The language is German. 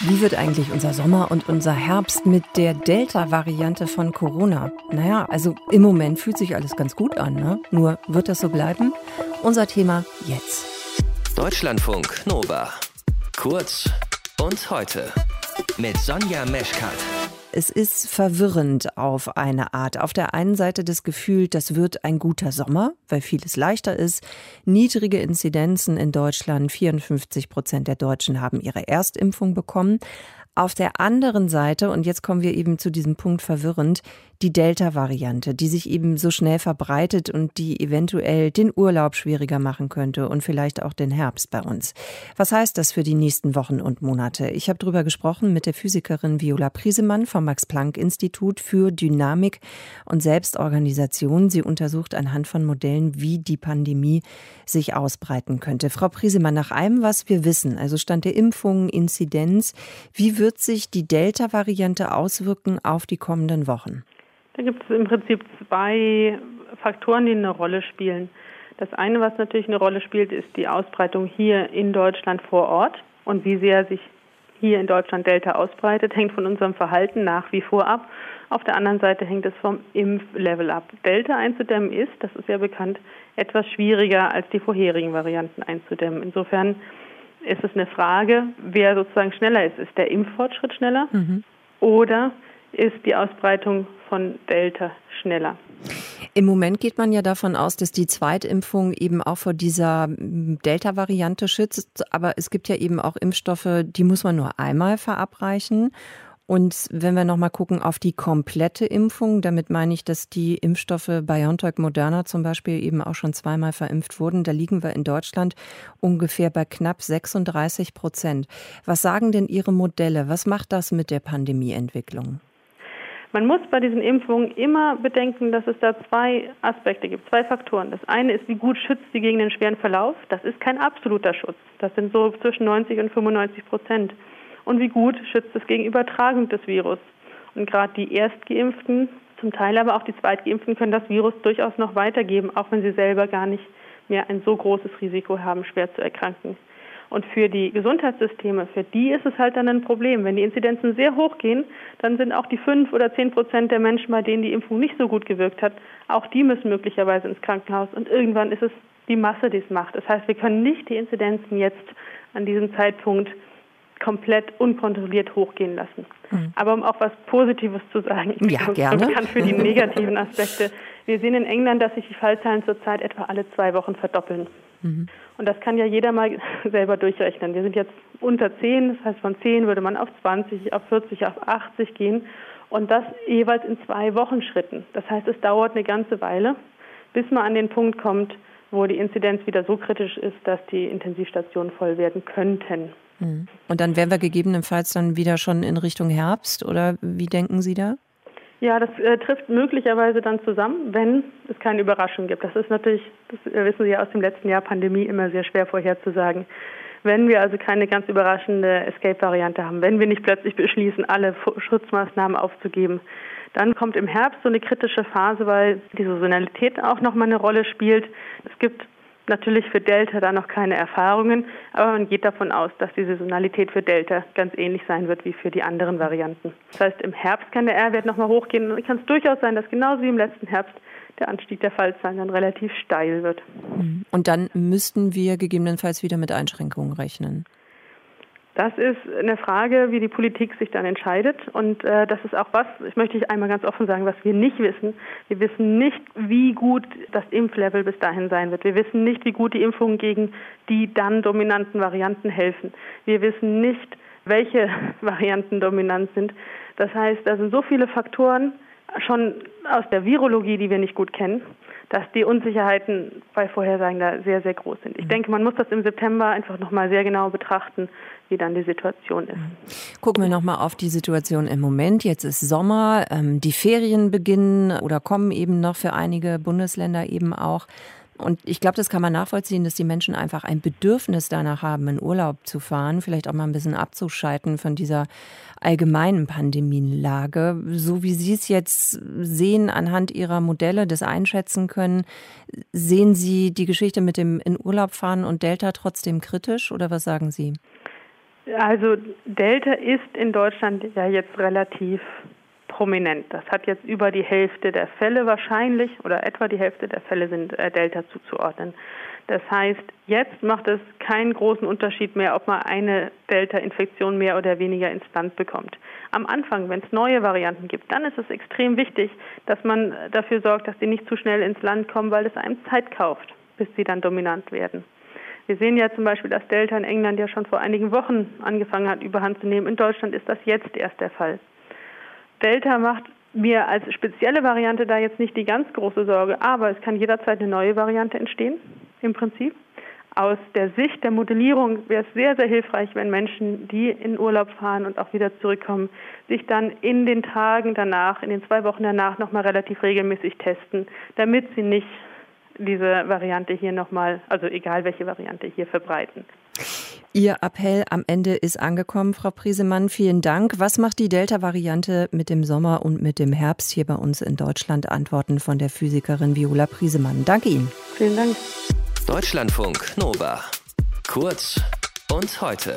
Wie wird eigentlich unser Sommer und unser Herbst mit der Delta-Variante von Corona? Naja, also im Moment fühlt sich alles ganz gut an, ne? Nur wird das so bleiben? Unser Thema jetzt. Deutschlandfunk Nova. Kurz und heute mit Sonja Meschkat. Es ist verwirrend auf eine Art. Auf der einen Seite das Gefühl, das wird ein guter Sommer, weil vieles leichter ist. Niedrige Inzidenzen in Deutschland. 54 Prozent der Deutschen haben ihre Erstimpfung bekommen. Auf der anderen Seite, und jetzt kommen wir eben zu diesem Punkt verwirrend, die Delta-Variante, die sich eben so schnell verbreitet und die eventuell den Urlaub schwieriger machen könnte und vielleicht auch den Herbst bei uns. Was heißt das für die nächsten Wochen und Monate? Ich habe darüber gesprochen mit der Physikerin Viola Priesemann vom Max-Planck-Institut für Dynamik und Selbstorganisation. Sie untersucht anhand von Modellen, wie die Pandemie sich ausbreiten könnte. Frau Priesemann, nach allem, was wir wissen, also Stand der Impfungen, Inzidenz, wie wird sich die Delta-Variante auswirken auf die kommenden Wochen? Da gibt es im Prinzip zwei Faktoren, die eine Rolle spielen. Das eine, was natürlich eine Rolle spielt, ist die Ausbreitung hier in Deutschland vor Ort und wie sehr sich hier in Deutschland Delta ausbreitet, hängt von unserem Verhalten nach wie vor ab. Auf der anderen Seite hängt es vom Impflevel ab. Delta einzudämmen ist, das ist ja bekannt, etwas schwieriger als die vorherigen Varianten einzudämmen. Insofern ist es eine Frage, wer sozusagen schneller ist. Ist der Impffortschritt schneller mhm. oder ist die Ausbreitung von Delta schneller. Im Moment geht man ja davon aus, dass die Zweitimpfung eben auch vor dieser Delta-Variante schützt. Aber es gibt ja eben auch Impfstoffe, die muss man nur einmal verabreichen. Und wenn wir nochmal gucken auf die komplette Impfung, damit meine ich, dass die Impfstoffe BioNTech Moderna zum Beispiel eben auch schon zweimal verimpft wurden, da liegen wir in Deutschland ungefähr bei knapp 36 Prozent. Was sagen denn Ihre Modelle? Was macht das mit der Pandemieentwicklung? Man muss bei diesen Impfungen immer bedenken, dass es da zwei Aspekte gibt, zwei Faktoren. Das eine ist, wie gut schützt sie gegen den schweren Verlauf. Das ist kein absoluter Schutz. Das sind so zwischen 90 und 95 Prozent. Und wie gut schützt es gegen Übertragung des Virus. Und gerade die Erstgeimpften, zum Teil aber auch die Zweitgeimpften, können das Virus durchaus noch weitergeben, auch wenn sie selber gar nicht mehr ein so großes Risiko haben, schwer zu erkranken. Und für die Gesundheitssysteme, für die ist es halt dann ein Problem. Wenn die Inzidenzen sehr hoch gehen, dann sind auch die fünf oder zehn Prozent der Menschen, bei denen die Impfung nicht so gut gewirkt hat, auch die müssen möglicherweise ins Krankenhaus. Und irgendwann ist es die Masse, die es macht. Das heißt, wir können nicht die Inzidenzen jetzt an diesem Zeitpunkt komplett unkontrolliert hochgehen lassen. Mhm. Aber um auch was Positives zu sagen, ich ja, gerne. kann für die negativen Aspekte. Wir sehen in England, dass sich die Fallzahlen zurzeit etwa alle zwei Wochen verdoppeln. Mhm. Und das kann ja jeder mal selber durchrechnen. Wir sind jetzt unter 10, das heißt von 10 würde man auf 20, auf 40, auf 80 gehen und das jeweils in zwei Wochenschritten. Das heißt, es dauert eine ganze Weile, bis man an den Punkt kommt, wo die Inzidenz wieder so kritisch ist, dass die Intensivstationen voll werden könnten. Mhm. Und dann wären wir gegebenenfalls dann wieder schon in Richtung Herbst oder wie denken Sie da? Ja, das äh, trifft möglicherweise dann zusammen, wenn es keine Überraschung gibt. Das ist natürlich, das äh, wissen Sie ja aus dem letzten Jahr Pandemie immer sehr schwer vorherzusagen. Wenn wir also keine ganz überraschende Escape-Variante haben, wenn wir nicht plötzlich beschließen, alle Schutzmaßnahmen aufzugeben, dann kommt im Herbst so eine kritische Phase, weil die Saisonalität auch nochmal eine Rolle spielt. Es gibt natürlich für Delta da noch keine Erfahrungen, aber man geht davon aus, dass die Saisonalität für Delta ganz ähnlich sein wird wie für die anderen Varianten. Das heißt, im Herbst kann der R-Wert nochmal hochgehen und kann es durchaus sein, dass genauso wie im letzten Herbst der Anstieg der Fallzahlen dann relativ steil wird. Und dann müssten wir gegebenenfalls wieder mit Einschränkungen rechnen. Das ist eine Frage, wie die Politik sich dann entscheidet. Und äh, das ist auch was, ich möchte einmal ganz offen sagen, was wir nicht wissen. Wir wissen nicht, wie gut das Impflevel bis dahin sein wird. Wir wissen nicht, wie gut die Impfungen gegen die dann dominanten Varianten helfen. Wir wissen nicht, welche Varianten dominant sind. Das heißt, da sind so viele Faktoren schon aus der Virologie, die wir nicht gut kennen, dass die Unsicherheiten bei Vorhersagen da sehr, sehr groß sind. Ich mhm. denke, man muss das im September einfach nochmal sehr genau betrachten, wie dann die Situation ist. Mhm. Gucken wir nochmal auf die Situation im Moment. Jetzt ist Sommer, ähm, die Ferien beginnen oder kommen eben noch für einige Bundesländer eben auch. Und ich glaube, das kann man nachvollziehen, dass die Menschen einfach ein Bedürfnis danach haben, in Urlaub zu fahren, vielleicht auch mal ein bisschen abzuschalten von dieser allgemeinen Pandemienlage. So wie Sie es jetzt sehen, anhand Ihrer Modelle das einschätzen können, sehen Sie die Geschichte mit dem in Urlaub fahren und Delta trotzdem kritisch oder was sagen Sie? Also Delta ist in Deutschland ja jetzt relativ prominent. Das hat jetzt über die Hälfte der Fälle wahrscheinlich oder etwa die Hälfte der Fälle sind äh, Delta zuzuordnen. Das heißt, jetzt macht es keinen großen Unterschied mehr, ob man eine Delta-Infektion mehr oder weniger ins Land bekommt. Am Anfang, wenn es neue Varianten gibt, dann ist es extrem wichtig, dass man dafür sorgt, dass die nicht zu schnell ins Land kommen, weil es einem Zeit kauft, bis sie dann dominant werden. Wir sehen ja zum Beispiel, dass Delta in England ja schon vor einigen Wochen angefangen hat, überhand zu nehmen. In Deutschland ist das jetzt erst der Fall. Delta macht mir als spezielle Variante da jetzt nicht die ganz große Sorge, aber es kann jederzeit eine neue Variante entstehen, im Prinzip. Aus der Sicht der Modellierung wäre es sehr, sehr hilfreich, wenn Menschen, die in Urlaub fahren und auch wieder zurückkommen, sich dann in den Tagen danach, in den zwei Wochen danach nochmal relativ regelmäßig testen, damit sie nicht diese Variante hier nochmal, also egal welche Variante hier verbreiten. Ihr Appell am Ende ist angekommen, Frau Priesemann. Vielen Dank. Was macht die Delta-Variante mit dem Sommer und mit dem Herbst hier bei uns in Deutschland? Antworten von der Physikerin Viola Priesemann. Danke Ihnen. Vielen Dank. Deutschlandfunk Nova. Kurz und heute.